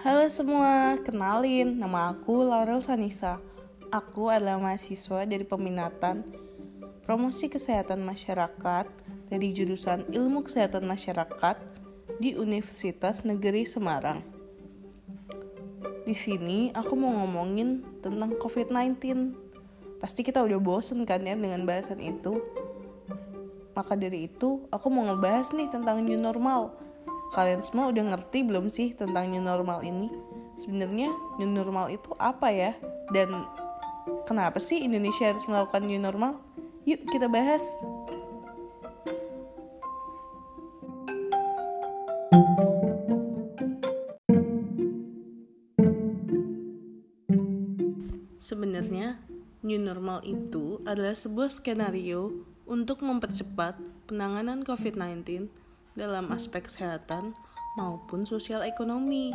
Halo semua, kenalin nama aku Laurel Sanisa. Aku adalah mahasiswa dari peminatan Promosi Kesehatan Masyarakat dari jurusan Ilmu Kesehatan Masyarakat di Universitas Negeri Semarang. Di sini aku mau ngomongin tentang COVID-19. Pasti kita udah bosen kan ya dengan bahasan itu. Maka dari itu, aku mau ngebahas nih tentang new normal Kalian semua udah ngerti belum sih tentang new normal ini? Sebenarnya new normal itu apa ya? Dan kenapa sih Indonesia harus melakukan new normal? Yuk kita bahas. Sebenarnya, new normal itu adalah sebuah skenario untuk mempercepat penanganan COVID-19 dalam aspek kesehatan maupun sosial ekonomi.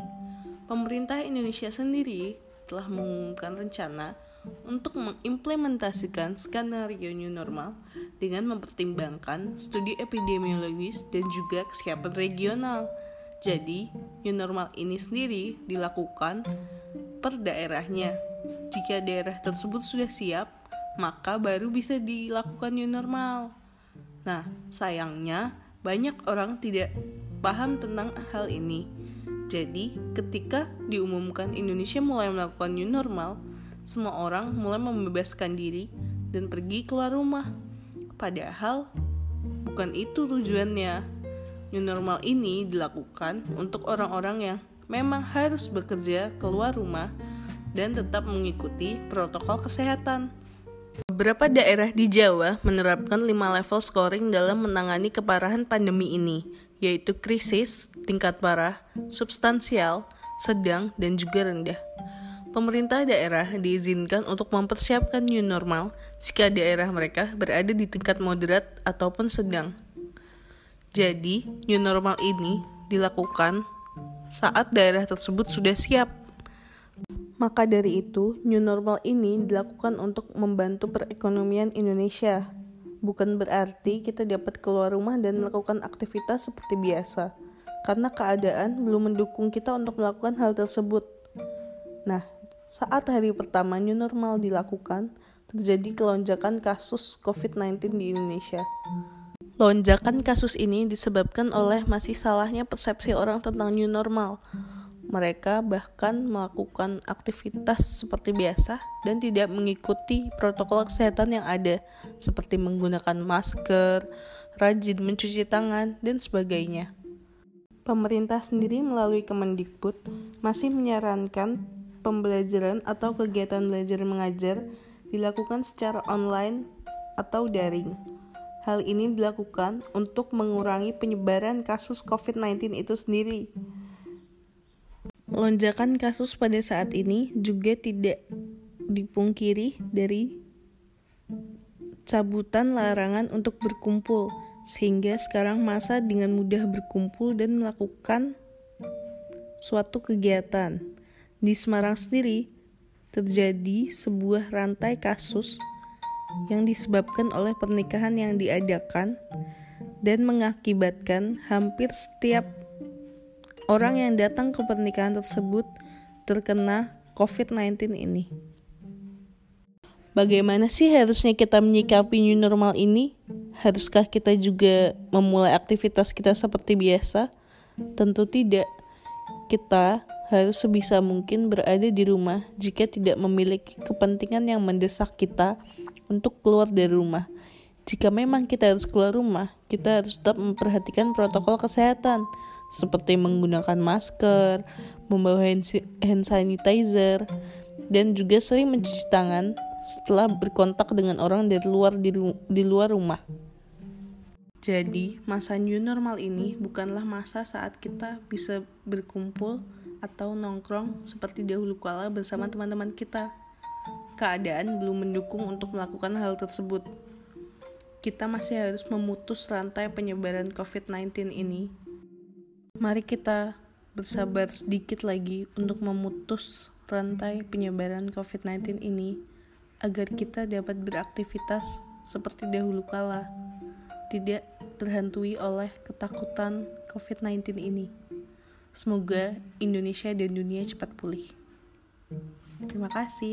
Pemerintah Indonesia sendiri telah mengumumkan rencana untuk mengimplementasikan skenario new normal dengan mempertimbangkan studi epidemiologis dan juga kesiapan regional. Jadi, new normal ini sendiri dilakukan per daerahnya. Jika daerah tersebut sudah siap, maka baru bisa dilakukan new normal. Nah, sayangnya banyak orang tidak paham tentang hal ini. Jadi, ketika diumumkan Indonesia mulai melakukan new normal, semua orang mulai membebaskan diri dan pergi keluar rumah. Padahal, bukan itu tujuannya. New normal ini dilakukan untuk orang-orang yang memang harus bekerja keluar rumah dan tetap mengikuti protokol kesehatan. Beberapa daerah di Jawa menerapkan lima level scoring dalam menangani keparahan pandemi ini, yaitu krisis, tingkat parah, substansial, sedang, dan juga rendah. Pemerintah daerah diizinkan untuk mempersiapkan new normal jika daerah mereka berada di tingkat moderat ataupun sedang. Jadi, new normal ini dilakukan saat daerah tersebut sudah siap maka dari itu, new normal ini dilakukan untuk membantu perekonomian Indonesia. Bukan berarti kita dapat keluar rumah dan melakukan aktivitas seperti biasa, karena keadaan belum mendukung kita untuk melakukan hal tersebut. Nah, saat hari pertama new normal dilakukan, terjadi kelonjakan kasus COVID-19 di Indonesia. Lonjakan kasus ini disebabkan oleh masih salahnya persepsi orang tentang new normal mereka bahkan melakukan aktivitas seperti biasa dan tidak mengikuti protokol kesehatan yang ada, seperti menggunakan masker, rajin mencuci tangan, dan sebagainya. Pemerintah sendiri melalui Kemendikbud masih menyarankan pembelajaran atau kegiatan belajar mengajar dilakukan secara online atau daring. Hal ini dilakukan untuk mengurangi penyebaran kasus COVID-19 itu sendiri. Lonjakan kasus pada saat ini juga tidak dipungkiri dari cabutan larangan untuk berkumpul, sehingga sekarang masa dengan mudah berkumpul dan melakukan suatu kegiatan. Di Semarang sendiri terjadi sebuah rantai kasus yang disebabkan oleh pernikahan yang diadakan dan mengakibatkan hampir setiap orang yang datang ke pernikahan tersebut terkena COVID-19 ini. Bagaimana sih harusnya kita menyikapi new normal ini? Haruskah kita juga memulai aktivitas kita seperti biasa? Tentu tidak. Kita harus sebisa mungkin berada di rumah jika tidak memiliki kepentingan yang mendesak kita untuk keluar dari rumah. Jika memang kita harus keluar rumah, kita harus tetap memperhatikan protokol kesehatan seperti menggunakan masker, membawa hand sanitizer, dan juga sering mencuci tangan setelah berkontak dengan orang dari luar di, di luar rumah. Jadi, masa new normal ini bukanlah masa saat kita bisa berkumpul atau nongkrong seperti dahulu kala bersama teman-teman kita. Keadaan belum mendukung untuk melakukan hal tersebut. Kita masih harus memutus rantai penyebaran COVID-19 ini Mari kita bersabar sedikit lagi untuk memutus rantai penyebaran COVID-19 ini agar kita dapat beraktivitas seperti dahulu kala, tidak terhantui oleh ketakutan COVID-19 ini. Semoga Indonesia dan dunia cepat pulih. Terima kasih.